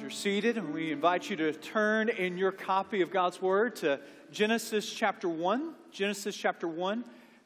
you're seated, and we invite you to turn in your copy of God's Word to Genesis chapter 1. Genesis chapter 1.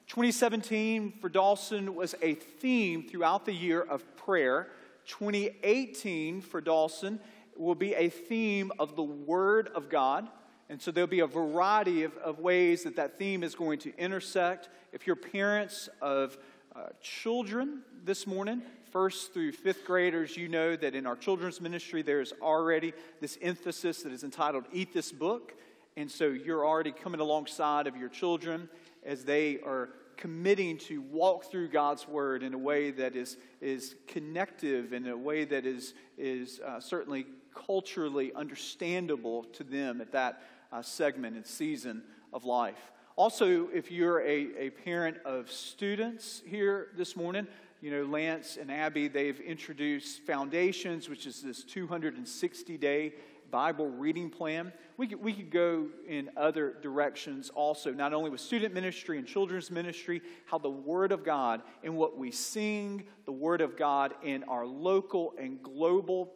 2017 for Dawson was a theme throughout the year of prayer. 2018 for Dawson will be a theme of the Word of God. And so there'll be a variety of, of ways that that theme is going to intersect. If you're parents of uh, children this morning, first through fifth graders, you know that in our children's ministry, there's already this emphasis that is entitled Eat This Book. And so you're already coming alongside of your children as they are committing to walk through God's Word in a way that is, is connective, in a way that is, is uh, certainly culturally understandable to them at that uh, segment and season of life. Also, if you're a, a parent of students here this morning, you know, Lance and Abby, they've introduced Foundations, which is this 260 day Bible reading plan. We could, we could go in other directions also, not only with student ministry and children's ministry, how the Word of God and what we sing, the Word of God in our local and global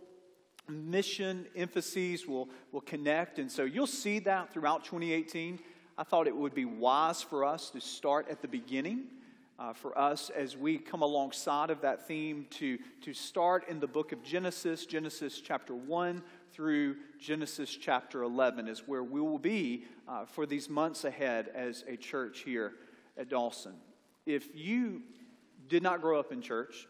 mission emphases will, will connect. And so you'll see that throughout 2018. I thought it would be wise for us to start at the beginning uh, for us as we come alongside of that theme to, to start in the book of Genesis, Genesis chapter 1 through Genesis chapter 11 is where we will be uh, for these months ahead as a church here at Dawson. If you did not grow up in church,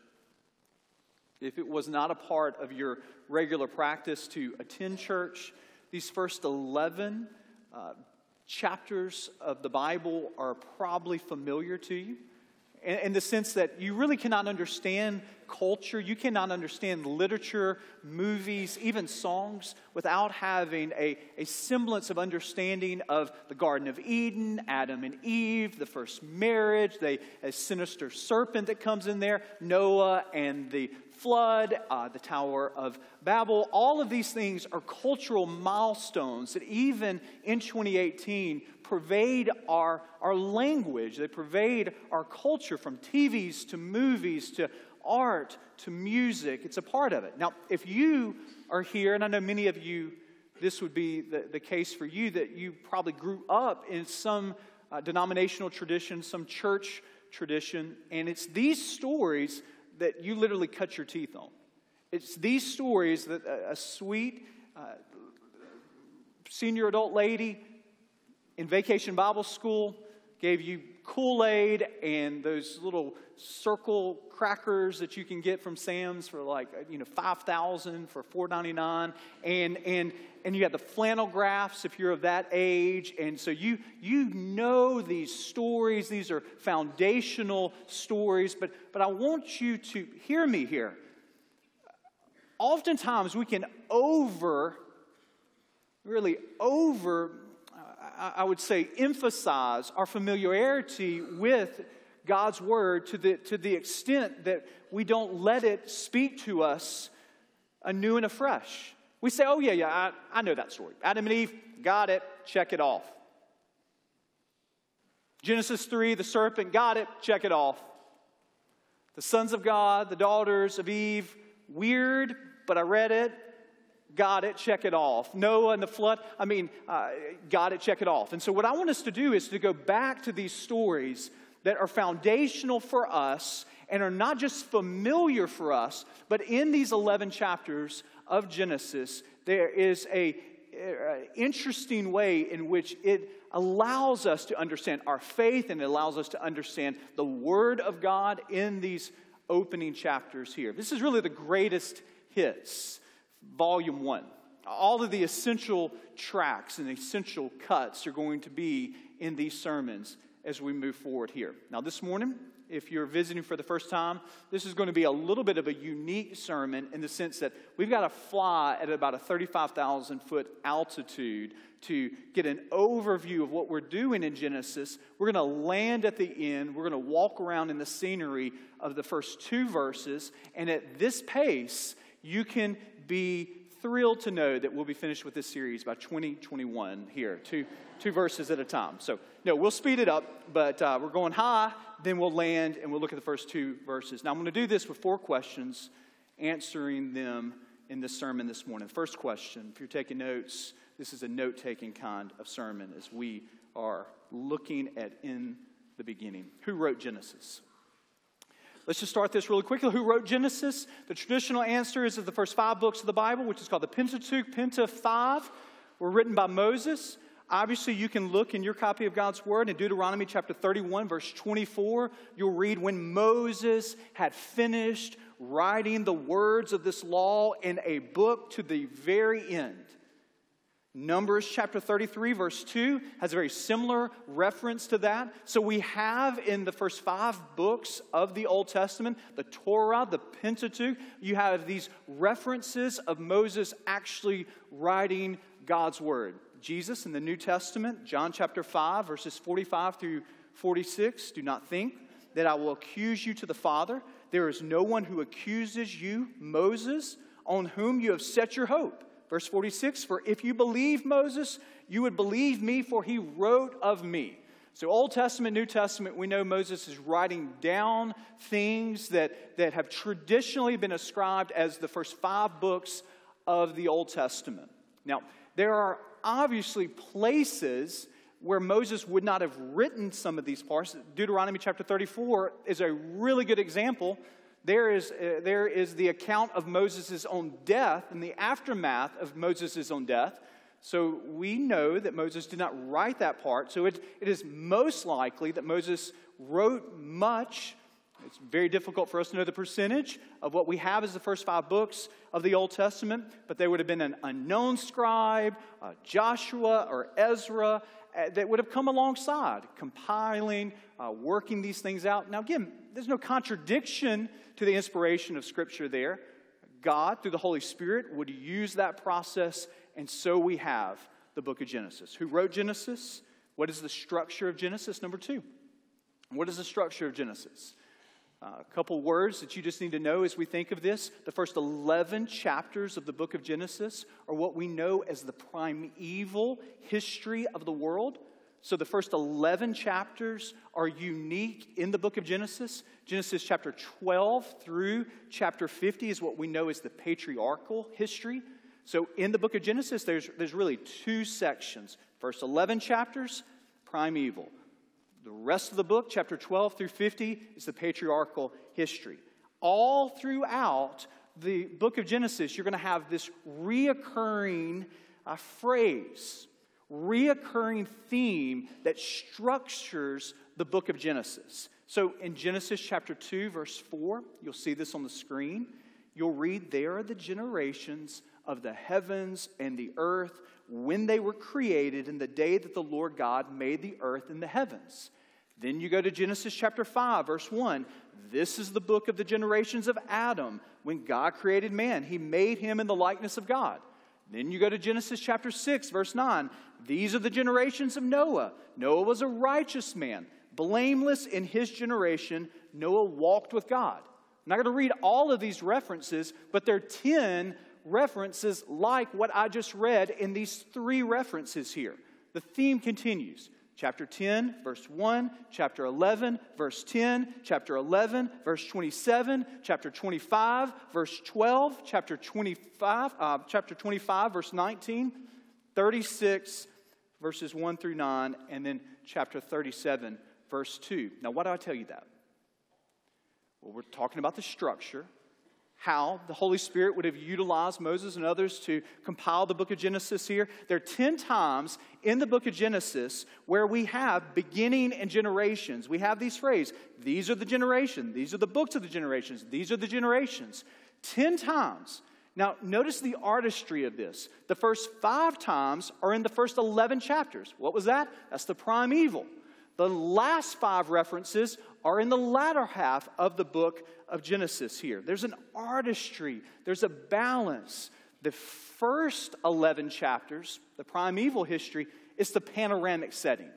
if it was not a part of your regular practice to attend church, these first 11 uh, chapters of the Bible are probably familiar to you in, the sense that you really cannot understand culture, you cannot understand literature, movies, even songs without having a, a semblance of understanding of the Garden of Eden, Adam and Eve, the first marriage, the sinister serpent that comes in there, Noah and the flood, uh, the Tower of Babel. All of these things are cultural milestones that even in 2018 pervade our, our language, they pervade our culture from TVs to movies to art to music. It's a part of it. Now, if you are here, and I know many of you, this would be the, the case for you, that you probably grew up in some uh, denominational tradition, some church tradition, and it's these stories that you literally cut your teeth on. It's these stories that a, a sweet uh, senior adult lady in vacation Bible school gave you Kool Aid and those little circle crackers that you can get from Sam's for like uh, you know five thousand for four ninety nine, and and and you have the flannel graphs if you're of that age, and so you you know these stories. These are foundational stories, but but I want you to hear me here. Oftentimes we can over, really over I would say, emphasize our familiarity with God's Word to the, to the extent that we don't let it speak to us anew and afresh. We say, oh, yeah, yeah, I, I know that story. Adam and Eve, got it, check it off. Genesis 3, the serpent, got it, check it off. The sons of God, the daughters of Eve, weird, but I read it, got it, check it off. Noah and the flood, I mean, uh, got it, check it off. And so, what I want us to do is to go back to these stories that are foundational for us and are not just familiar for us, but in these 11 chapters of Genesis, there is a, interesting way in which it allows us to understand our faith and it allows us to understand the Word of God in these opening chapters here. This is really the greatest hits volume one. All of the essential tracks and essential cuts are going to be in these sermons as we move forward here. Now, this morning, if you're visiting for the first time, this is going to be a little bit of a unique sermon in the sense that we've got to fly at about a 35,000 foot altitude to get an overview of what we're doing in Genesis. We're going to land at the end. We're going to walk around in the scenery of the first two verses. And at this pace, you can be thrilled to know that we'll be finished with this series by 2021 here, two, two verses at a time. So, no, we'll speed it up, but uh, we're going high, then we'll land and we'll look at the first two verses. Now, I'm going to do this with four questions, answering them in this sermon this morning. First question, if you're taking notes, this is a note taking kind of sermon as we are looking at in the beginning. Who wrote Genesis? Let's just start this really quickly. Who wrote Genesis? The traditional answer is that the first five books of the Bible, which is called the Pentateuch, Penta 5, were written by Moses. Obviously, you can look in your copy of God's Word in Deuteronomy chapter 31, verse 24. You'll read when Moses had finished writing the words of this law in a book to the very end. Numbers chapter 33, verse 2 has a very similar reference to that. So we have in the first five books of the Old Testament, the Torah, the Pentateuch, you have these references of Moses actually writing God's word. Jesus in the New Testament, John chapter 5, verses 45 through 46, do not think that I will accuse you to the Father. There is no one who accuses you, Moses, on whom you have set your hope. Verse 46 For if you believe Moses, you would believe me, for he wrote of me. So, Old Testament, New Testament, we know Moses is writing down things that, that have traditionally been ascribed as the first five books of the Old Testament. Now, there are obviously places where Moses would not have written some of these parts. Deuteronomy chapter 34 is a really good example there is, uh, there is the account of Moses' own death and the aftermath of Moses' own death. So we know that Moses did not write that part. So it, it is most likely that Moses wrote much. It's very difficult for us to know the percentage of what we have as the first five books of the Old Testament, but there would have been an unknown scribe, uh, Joshua or Ezra, uh, that would have come alongside, compiling, uh, working these things out. Now, again, there's no contradiction to the inspiration of Scripture there. God, through the Holy Spirit, would use that process, and so we have the book of Genesis. Who wrote Genesis? What is the structure of Genesis? Number two. What is the structure of Genesis? Uh, a couple words that you just need to know as we think of this. The first 11 chapters of the book of Genesis are what we know as the primeval history of the world. So the first 11 chapters are unique in the book of Genesis. Genesis chapter 12 through chapter 50 is what we know as the patriarchal history. So in the book of Genesis, there's, there's really two sections. First 11 chapters, primeval. The rest of the book, chapter 12 through 50, is the patriarchal history. All throughout the book of Genesis, you're going to have this reoccurring uh, phrase reoccurring theme that structures the book of Genesis. So in Genesis chapter 2, verse 4, you'll see this on the screen. You'll read, There are the generations of the heavens and the earth when they were created in the day that the Lord God made the earth and the heavens. Then you go to Genesis chapter 5, verse 1. This is the book of the generations of Adam. When God created man, he made him in the likeness of God. Then you go to Genesis chapter 6, verse 9. These are the generations of Noah. Noah was a righteous man, blameless in his generation. Noah walked with God. I'm not going to read all of these references, but there are 10 references like what I just read in these three references here. The theme continues chapter 10, verse 1, chapter 11, verse 10, chapter 11, verse 27, chapter 25, verse 12, chapter 25, uh, chapter 25, verse 19, 36, verses 1 through 9, and then chapter 37, verse 2. Now, why do I tell you that? Well, we're talking about the structure how the Holy Spirit would have utilized Moses and others to compile the book of Genesis here. There are 10 times in the book of Genesis where we have beginning and generations. We have these phrases these are the generation, these are the books of the generations, these are the generations. 10 times. Now, notice the artistry of this. The first five times are in the first 11 chapters. What was that? That's the primeval. The last five references are in the latter half of the book of Genesis here. There's an artistry, there's a balance. The first 11 chapters, the primeval history, is the panoramic setting.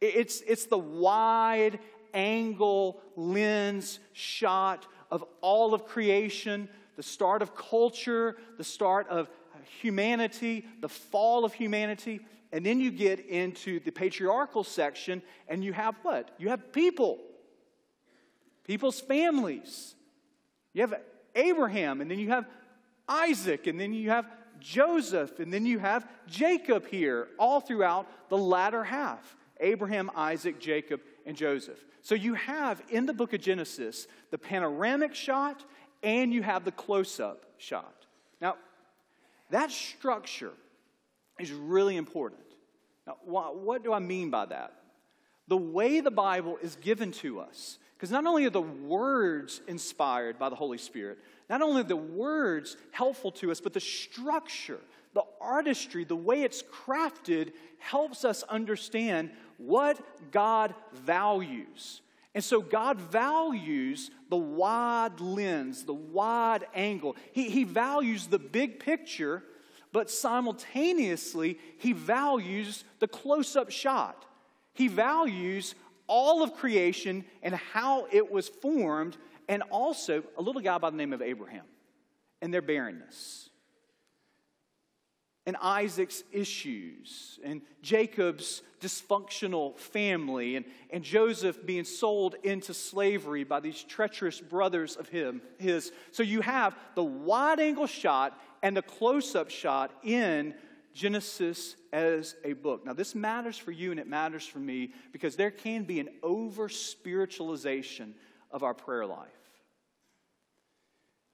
It's, it's the wide angle lens shot of all of creation, the start of culture, the start of humanity, the fall of humanity. And then you get into the patriarchal section, and you have what? You have people, people's families. You have Abraham, and then you have Isaac, and then you have Joseph, and then you have Jacob here, all throughout the latter half Abraham, Isaac, Jacob, and Joseph. So you have in the book of Genesis the panoramic shot and you have the close up shot. Now, that structure is really important. Now, what do I mean by that? The way the Bible is given to us, because not only are the words inspired by the Holy Spirit, not only are the words helpful to us, but the structure, the artistry, the way it's crafted helps us understand what God values. And so God values the wide lens, the wide angle. He, he values the big picture, but simultaneously, He values the close up shot. He values all of creation and how it was formed, and also a little guy by the name of Abraham and their barrenness and Isaac's issues, and Jacob's dysfunctional family, and, and Joseph being sold into slavery by these treacherous brothers of him, his. So you have the wide angle shot and the close up shot in Genesis as a book. Now, this matters for you and it matters for me because there can be an over spiritualization of our prayer life.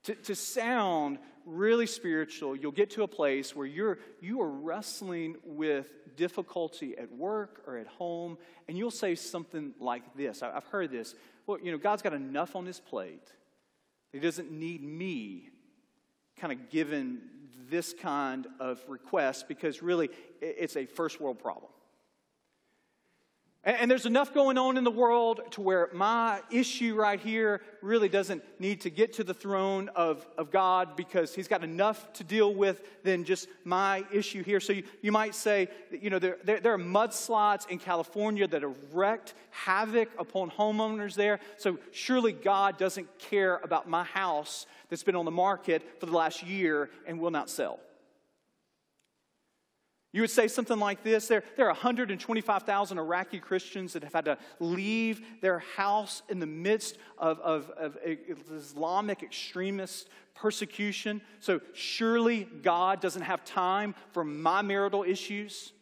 To, to sound really spiritual, you'll get to a place where you're, you are wrestling with difficulty at work or at home, and you'll say something like this. I've heard this. Well, you know, God's got enough on his plate. He doesn't need me kind of given this kind of request because really it's a first world problem. And, there's enough going on in the world to where my issue right here really doesn't need to get to the throne of, of God because He's got enough to deal with than just my issue here. So you, you might say, that, you know, there, there, there are mudslides in California that have havoc upon homeowners there. So surely God doesn't care about my house that's been on the market for the last year and will not sell. You would say something like this there, there are 125,000 Iraqi Christians that have had to leave their house in the midst of, of, of Islamic extremist persecution. So, surely God doesn't have time for my marital issues.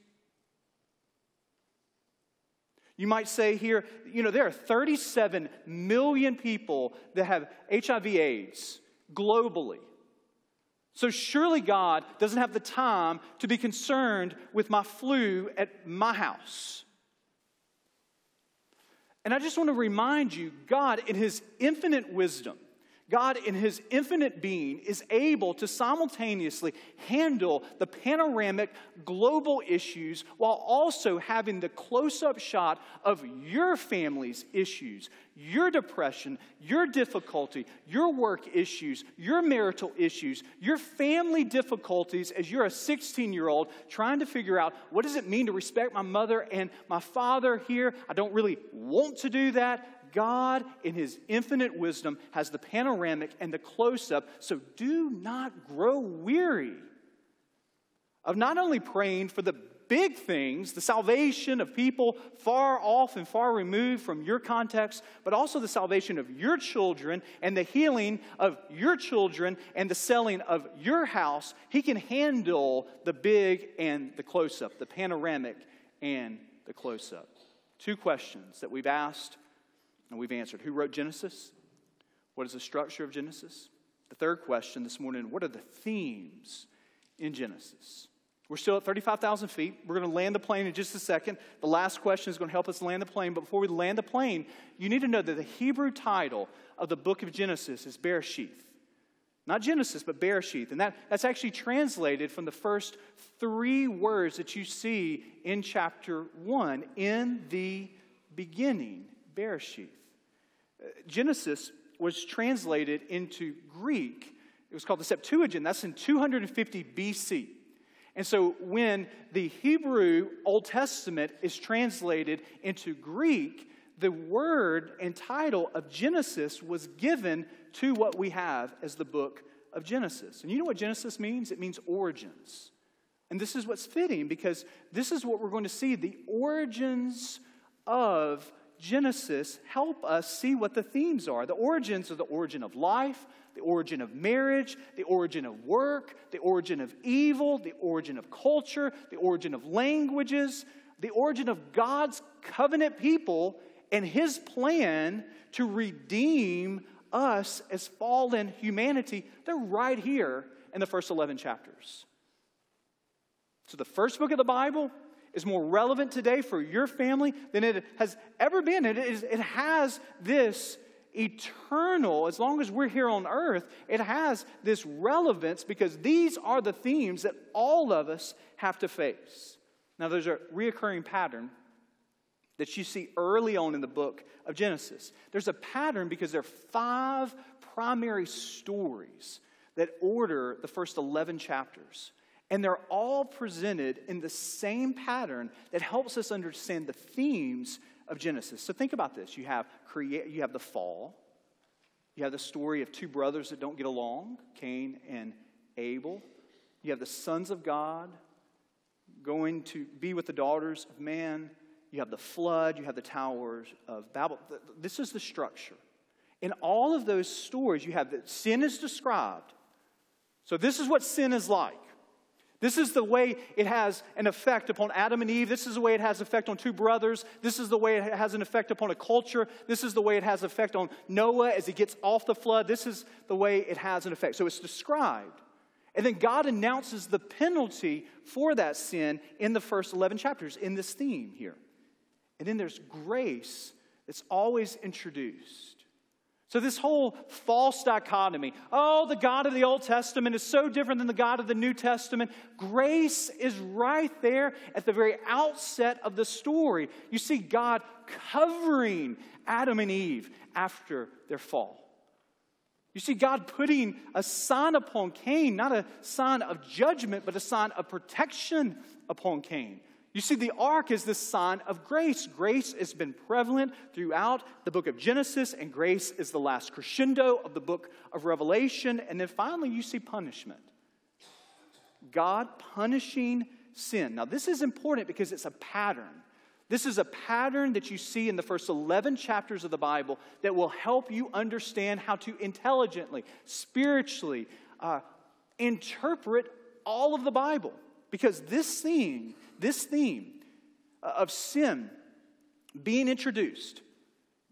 You might say here, you know, there are 37 million people that have HIV/AIDS globally. So surely God doesn't have the time to be concerned with my flu at my house. And I just want to remind you God, in His infinite wisdom, God, in His infinite being, is able to simultaneously handle the panoramic global issues while also having the close up shot of your family's issues, your depression, your difficulty, your work issues, your marital issues, your family difficulties as you're a 16 year old trying to figure out what does it mean to respect my mother and my father here. I don't really want to do that. God, in His infinite wisdom, has the panoramic and the close up. So do not grow weary of not only praying for the big things, the salvation of people far off and far removed from your context, but also the salvation of your children and the healing of your children and the selling of your house. He can handle the big and the close up, the panoramic and the close up. Two questions that we've asked and we've answered who wrote Genesis? What is the structure of Genesis? The third question this morning what are the themes in Genesis? We're still at 35,000 feet. We're going to land the plane in just a second. The last question is going to help us land the plane. But before we land the plane, you need to know that the Hebrew title of the book of Genesis is Bereshith. Not Genesis, but Bereshith. And that, that's actually translated from the first three words that you see in chapter 1 in the beginning. Bereshith. Genesis was translated into Greek. It was called the Septuagint. That's in 250 BC. And so when the Hebrew Old Testament is translated into Greek, the word and title of Genesis was given to what we have as the book of Genesis. And you know what Genesis means? It means origins. And this is what's fitting because this is what we're going to see the origins of Genesis help us see what the themes are. The origins are the origin of life, the origin of marriage, the origin of work, the origin of evil, the origin of culture, the origin of languages, the origin of God's covenant people and his plan to redeem us as fallen humanity. They're right here in the first 11 chapters. So, the first book of the Bible is more relevant today for your family than it has ever been. It, is, it has this eternal, as long as we're here on earth, it has this relevance because these are the themes that all of us have to face. Now, there's a reoccurring pattern that you see early on in the book of Genesis. There's a pattern because there are five primary stories that order the first 11 chapters. And they're all presented in the same pattern that helps us understand the themes of Genesis. So think about this. You have create you have the fall. You have the story of two brothers that don't get along, Cain and Abel. You have the sons of God going to be with the daughters of man. You have the flood, you have the towers of Babel. This is the structure. In all of those stories, you have that sin is described. So, this is what sin is like. This is the way it has an effect upon Adam and Eve. This is the way it has effect on two brothers. This is the way it has an effect upon a culture. This is the way it has effect on Noah as he gets off the flood. This is the way it has an effect. So it's described. And then God announces the penalty for that sin in the first 11 chapters in this theme here. And then there's grace that's always introduced. So, this whole false dichotomy oh, the God of the Old Testament is so different than the God of the New Testament. Grace is right there at the very outset of the story. You see God covering Adam and Eve after their fall. You see God putting a sign upon Cain, not a sign of judgment, but a sign of protection upon Cain. You see, the ark is the sign of grace. Grace has been prevalent throughout the book of Genesis, and grace is the last crescendo of the book of Revelation. And then finally, you see punishment. God punishing sin. Now, this is important because it's a pattern. This is a pattern that you see in the first 11 chapters of the Bible that will help you understand how to intelligently, spiritually uh, interpret all of the Bible. Because this theme this theme of sin being introduced,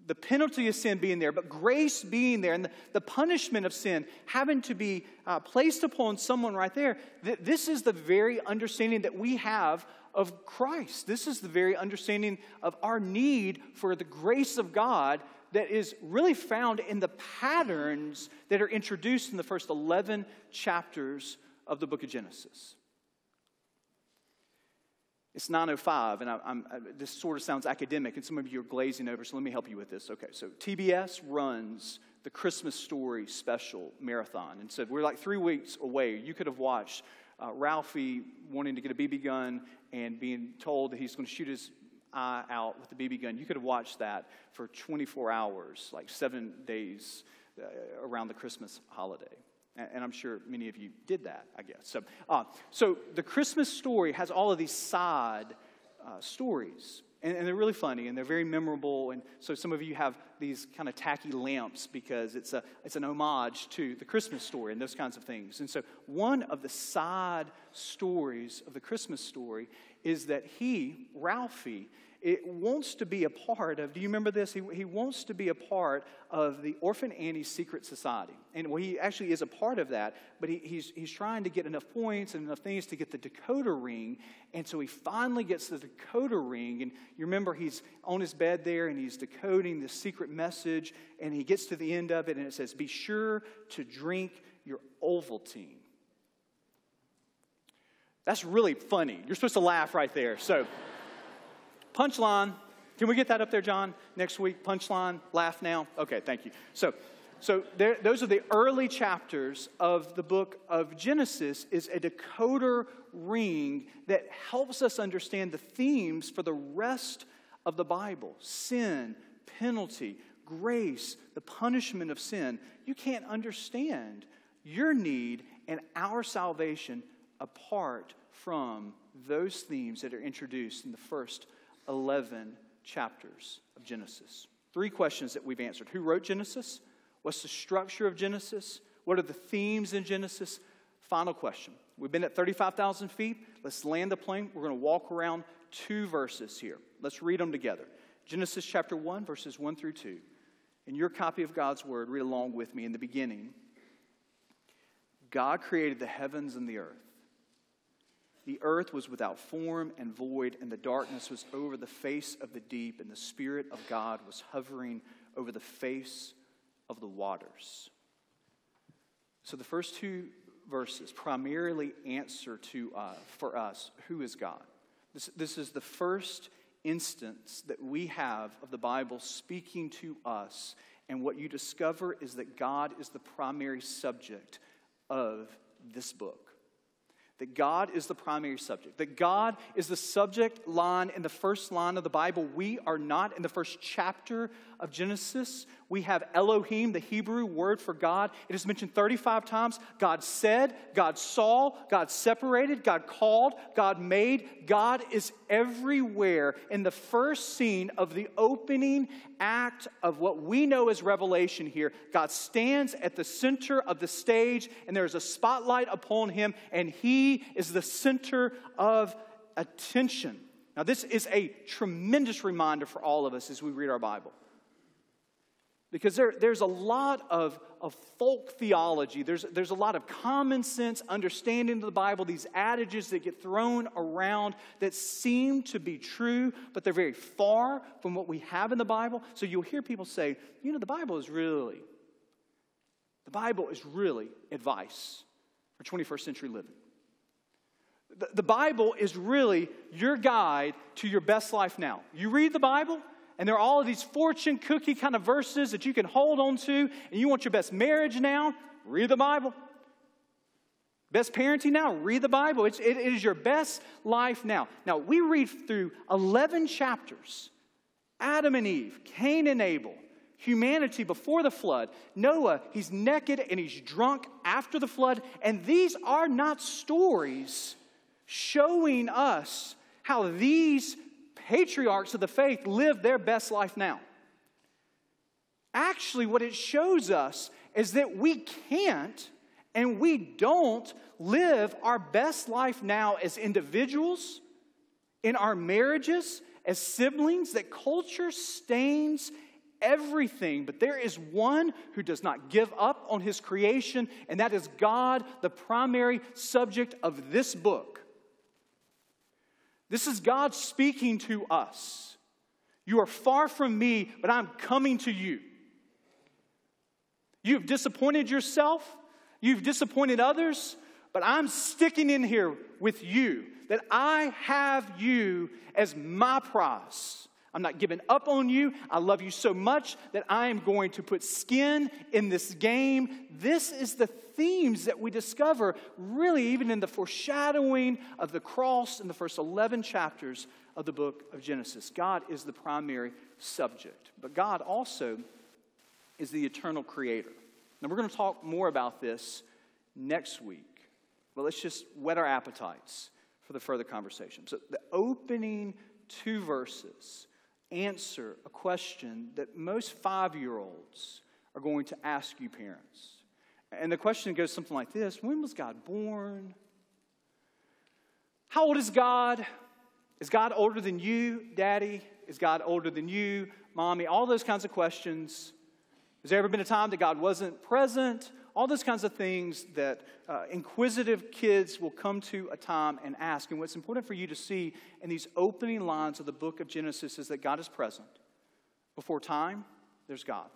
the penalty of sin being there, but grace being there, and the, punishment of sin having to be uh, placed upon someone right there, th- this is the very understanding that we have of Christ. This is the very understanding of our need for the grace of God that is really found in the patterns that are introduced in the first 11 chapters of the book of Genesis. It's 905, and I, I, this sort of sounds academic, and some of you are glazing over, so let me help you with this. Okay, so TBS runs the Christmas Story special marathon, and so we're like three weeks away. You could have watched uh, Ralphie wanting to get a BB gun and being told that he's going to shoot his eye out with the BB gun. You could have watched that for 24 hours, like seven days uh, around the Christmas holiday. And I'm sure many of you did that, I guess. So, uh, so the Christmas story has all of these side uh, stories. And, and, they're really funny and they're very memorable. And so some of you have these kind of tacky lamps because it's, a, it's an homage to the Christmas story and those kinds of things. And so one of the side stories of the Christmas story is that he, Ralphie, it wants to be a part of, do you remember this? He, he wants to be a part of the Orphan Annie's Secret Society. And well, he actually is a part of that, but he, he's, he's trying to get enough points and enough things to get the decoder ring. And so he finally gets the decoder ring. And you remember he's on his bed there and he's decoding the secret message. And he gets to the end of it and it says, Be sure to drink your Ovaltine. That's really funny. You're supposed to laugh right there. So. Punchline. Can we get that up there, John, next week? Punchline, laugh now. Okay, thank you. So, so there, those are the early chapters of the book of Genesis is a decoder ring that helps us understand the themes for the rest of the Bible. Sin, penalty, grace, the punishment of sin. You can't understand your need and our salvation apart from those themes that are introduced in the first 11 chapters of Genesis. Three questions that we've answered Who wrote Genesis? What's the structure of Genesis? What are the themes in Genesis? Final question. We've been at 35,000 feet. Let's land the plane. We're going to walk around two verses here. Let's read them together. Genesis chapter 1, verses 1 through 2. In your copy of God's Word, read along with me in the beginning. God created the heavens and the earth. The earth was without form and void, and the darkness was over the face of the deep, and the Spirit of God was hovering over the face of the waters. So the first two verses primarily answer to uh, for us who is God. This, this is the first instance that we have of the Bible speaking to us, and what you discover is that God is the primary subject of this book that God is the primary subject, that God is the subject line in the first line of the Bible. We are not in the first chapter of Genesis. We have Elohim, the Hebrew word for God. It is mentioned 35 times. God said, God saw, God separated, God called, God made. God is everywhere in the first scene of the opening act of what we know as Revelation here. God stands at the center of the stage, and there is a spotlight upon him, and he is the center of attention. Now, this is a tremendous reminder for all of us as we read our Bible. Because there, there's a lot of, of folk theology, there's, there's a lot of common sense understanding of the Bible, these adages that get thrown around that seem to be true, but they're very far from what we have in the Bible. So you'll hear people say, you know, the Bible is really, the Bible is really advice for 21st century living. The, the Bible is really your guide to your best life now. You read the Bible, and there are all of these fortune cookie kind of verses that you can hold on to, and you want your best marriage now, read the Bible. Best parenting now, read the Bible. It's, it, it is your best life now. Now, we read through 11 chapters Adam and Eve, Cain and Abel, humanity before the flood, Noah, he's naked and he's drunk after the flood. And these are not stories showing us how these patriarchs of the faith lived their best life now. Actually, what it shows us is that we can't and we don't live our best life now as individuals, in our marriages, as siblings, that culture stains everything. But there is one who does not give up on his creation, and that is God, the primary subject of this book. This is God speaking to us. You are far from me, but I'm coming to you. You've disappointed yourself, you've disappointed others, but I'm sticking in here with you, that I have you as my prize. I'm not giving up on you. I love you so much that I am going to put skin in this game. This is the themes that we discover, really, even in the foreshadowing of the cross in the first 11 chapters of the book of Genesis. God is the primary subject, but God also is the eternal creator. Now, we're going to talk more about this next week, but let's just whet our appetites for the further conversation. So, the opening two verses answer a question that most five year olds are going to ask you, parents. And the question goes something like this When was God born? How old is God? Is God older than you, daddy? Is God older than you, mommy? All those kinds of questions. Has there ever been a time that God wasn't present? all those kinds of things that uh, inquisitive kids will come to a time and ask. And what's important for you to see in these opening lines of the book of Genesis is that God is present. Before time, there's God.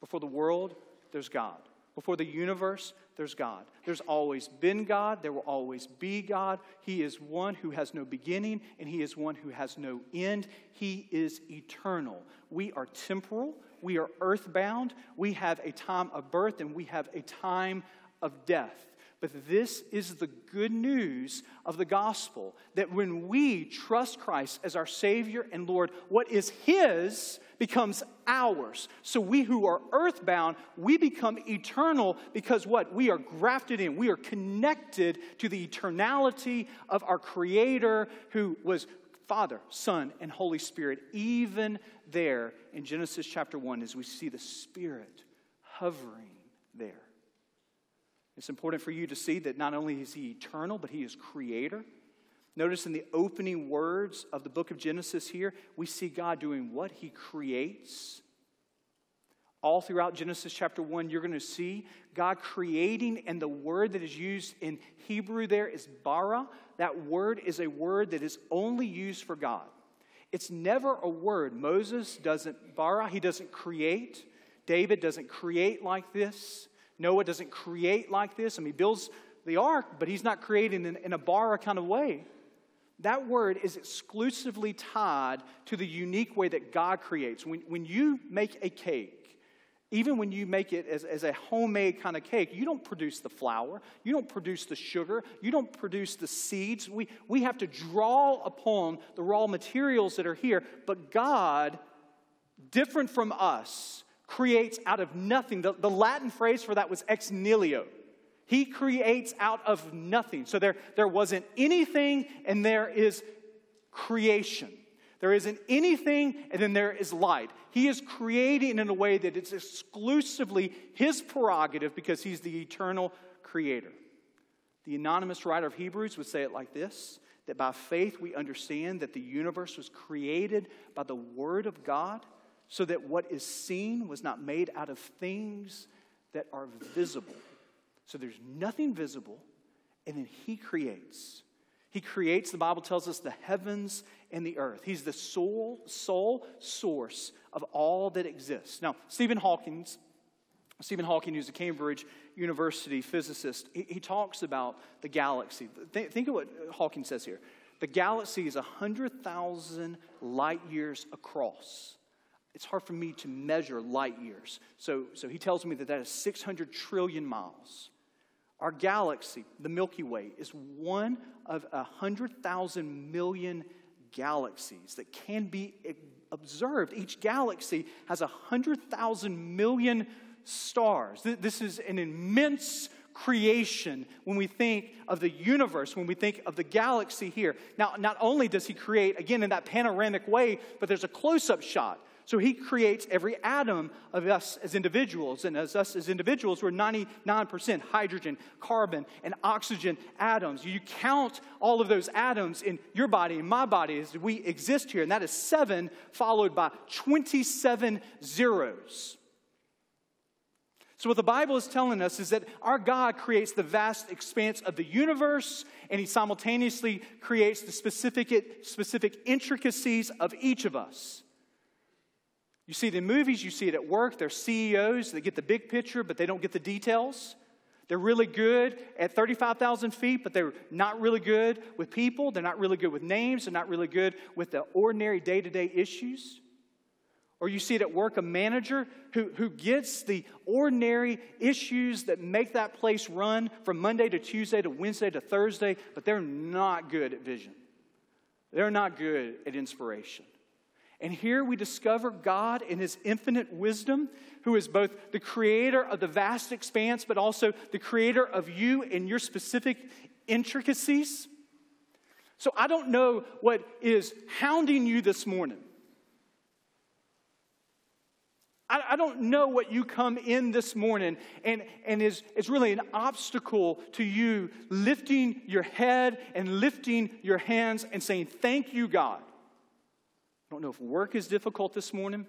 Before the world, there's God. Before the universe, there's God. There's always been God. There will always be God. He is one who has no beginning, and He is one who has no end. He is eternal. We are temporal we are earthbound, we have a time of birth, and we have a time of death. But this is the good news of the gospel that when we trust Christ as our Savior and Lord, what is His becomes ours. So we who are earthbound, we become eternal because what? We are grafted in. We are connected to the eternality of our Creator who was Father, Son, and Holy Spirit, even there in Genesis chapter 1, as we see the Spirit hovering there. It's important for you to see that not only is He eternal, but He is creator. Notice in the opening words of the book of Genesis here, we see God doing what? He creates. All throughout Genesis chapter 1, you're going to see God creating, and the word that is used in Hebrew there is bara. That word is a word that is only used for God. It's never a word. Moses doesn't bara, he doesn't create. David doesn't create like this. Noah doesn't create like this. I mean, he builds the ark, but he's not creating in, in a bara kind of way. That word is exclusively tied to the unique way that God creates. When, when you make a cake, even when you make it as, as a homemade kind of cake, you don't produce the flour, you don't produce the sugar, you don't produce the seeds. We, we have to draw upon the raw materials that are here. But God, different from us, creates out of nothing. The, the Latin phrase for that was ex nihilo. He creates out of nothing. So there, there wasn't anything, and there is creation. There isn't anything, and then there is light. He is creating in a way that it's exclusively his prerogative because he's the eternal creator. The anonymous writer of Hebrews would say it like this that by faith we understand that the universe was created by the Word of God, so that what is seen was not made out of things that are visible. So there's nothing visible, and then He creates. He creates, the Bible tells us, the heavens and the earth. He's the sole, sole source of all that exists. Now, Stephen Hawking, Stephen Hawking, who's a Cambridge University physicist, he, he talks about the galaxy. Th- think of what Hawking says here. The galaxy is 100,000 light years across. It's hard for me to measure light years. So, so he tells me that that is 600 trillion miles. Our galaxy, the Milky Way, is one of 100,000 million galaxies that can be observed. Each galaxy has 100,000 million stars. This is an immense creation when we think of the universe, when we think of the galaxy here. Now, not only does he create, again, in that panoramic way, but there's a close up shot. So he creates every atom of us as individuals. And as us as individuals, we're 99% hydrogen, carbon, and oxygen atoms. You count all of those atoms in your body in my body as we exist here, and that is seven followed by 27 zeros. So, what the Bible is telling us is that our God creates the vast expanse of the universe, and He simultaneously creates the specific, specific intricacies of each of us. You see it in movies, you see it at work. They're CEOs that get the big picture, but they don't get the details. They're really good at 35,000 feet, but they're not really good with people. They're not really good with names. They're not really good with the ordinary day to day issues. Or you see it at work, a manager who, who gets the ordinary issues that make that place run from Monday to Tuesday to Wednesday to Thursday, but they're not good at vision. They're not good at inspiration. And here we discover God in his infinite wisdom, who is both the creator of the vast expanse, but also the creator of you and your specific intricacies. So I don't know what is hounding you this morning. I, I don't know what you come in this morning and, and is, is really an obstacle to you lifting your head and lifting your hands and saying, Thank you, God. I don't know if work is difficult this morning.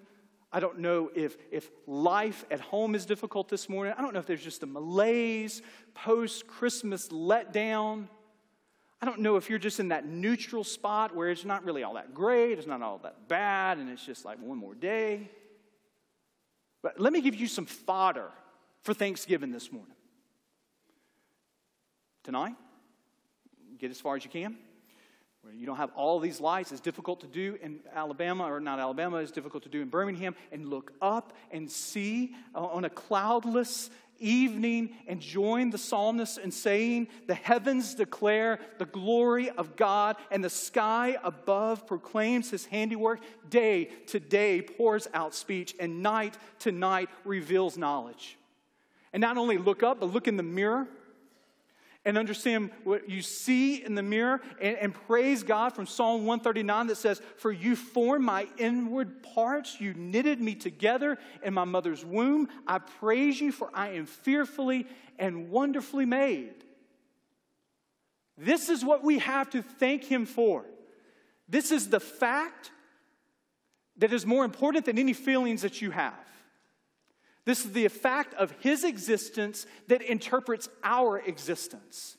I don't know if, if life at home is difficult this morning. I don't know if there's just a malaise, post Christmas letdown. I don't know if you're just in that neutral spot where it's not really all that great, it's not all that bad, and it's just like one more day. But let me give you some fodder for Thanksgiving this morning. Tonight, get as far as you can where you don't have all these lights. It's difficult to do in Alabama, or not Alabama, it's difficult to do in Birmingham, and look up and see uh, on a cloudless evening and join the psalmist in saying, The heavens declare the glory of God, and the sky above proclaims his handiwork. Day to day pours out speech, and night to night reveals knowledge. And not only look up, but look in the mirror and understand what you see in the mirror and, and, praise God from Psalm 139 that says, For you formed my inward parts, you knitted me together in my mother's womb. I praise you, for I am fearfully and wonderfully made. This is what we have to thank Him for. This is the fact that is more important than any feelings that you have. This is the fact of his existence that interprets our existence.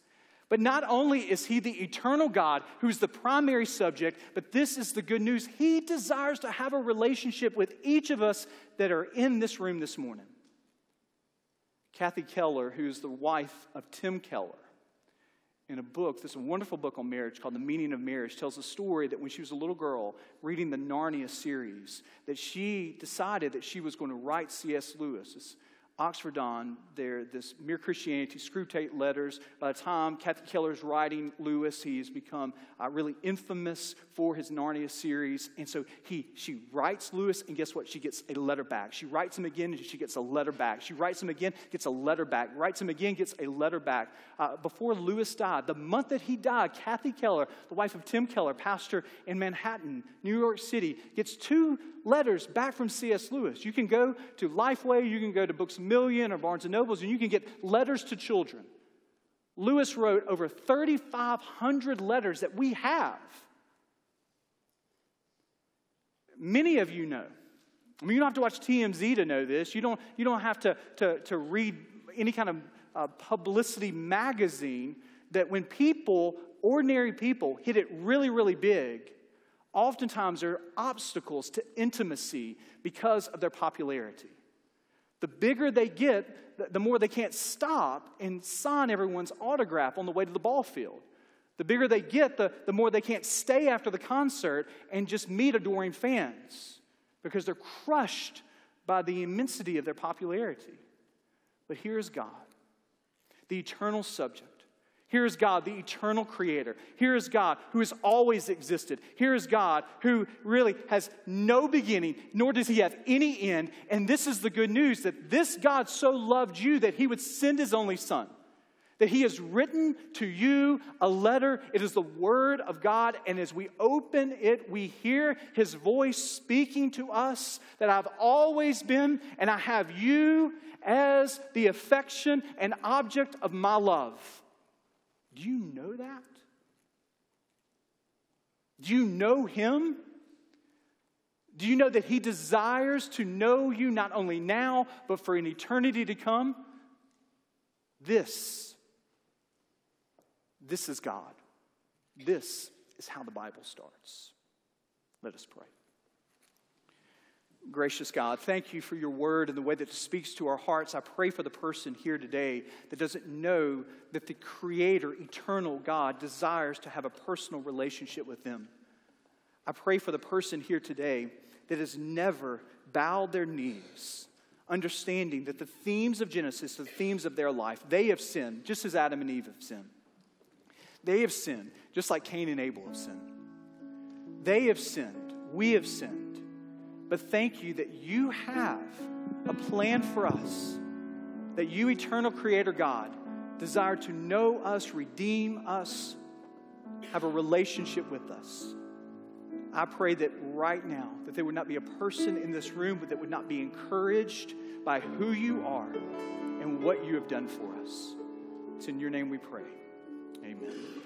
But not only is he the eternal God who's the primary subject, but this is the good news. He desires to have a relationship with each of us that are in this room this morning. Kathy Keller, who's the wife of Tim Keller, in a book, this wonderful book on marriage called The Meaning of Marriage, tells a story that when she was a little girl reading the Narnia series, that she decided that she was going to write C.S. Lewis, Oxford don, there, this Mere Christianity, Screwtape Letters. By the time Kathy Keller's writing Lewis, he has become uh, really infamous for his Narnia series. And so he, she writes Lewis, and guess what? She gets a letter back. She writes him again, and she gets a letter back. She writes him again, gets a letter back. Writes him again, gets a letter back. Uh, before Lewis died, the month that he died, Kathy Keller, the wife of Tim Keller, pastor in Manhattan, New York City, gets two letters back from C.S. Lewis. You can go to Lifeway, you can go to Books Million or Barnes and Nobles, and you can get letters to children. Lewis wrote over 3,500 letters that we have. Many of you know. I mean, you don't have to watch TMZ to know this. You don't, you don't have to, to, to read any kind of uh, publicity magazine that when people, ordinary people, hit it really, really big, oftentimes there are obstacles to intimacy because of their popularity. The bigger they get, the more they can't stop and sign everyone's autograph on the way to the ball field. The bigger they get, the, the more they can't stay after the concert and just meet adoring fans because they're crushed by the immensity of their popularity. But here's God, the eternal subject here is God, the eternal creator. Here is God who has always existed. Here is God who really has no beginning, nor does he have any end. And this is the good news that this God so loved you that he would send his only son. That he has written to you a letter. It is the word of God. And as we open it, we hear his voice speaking to us that I've always been, and I have you as the affection and object of my love. Do you know that? Do you know Him? Do you know that He desires to know you not only now, but for an eternity to come? This, this is God. This is how the Bible starts. Let us pray. Gracious God, thank you for your word and the way that it speaks to our hearts. I pray for the person here today that doesn't know that the Creator, eternal God, desires to have a personal relationship with them. I pray for the person here today that has never bowed their knees, understanding that the themes of Genesis, the themes of their life, they have sinned just as Adam and Eve have sinned. They have sinned just like Cain and Abel have sinned. They have sinned. We have sinned. But thank you that you have a plan for us, that you, eternal Creator God, desire to know us, redeem us, have a relationship with us. I pray that right now, that there would not be a person in this room but that would not be encouraged by who you are and what you have done for us. It's in your name we pray. Amen.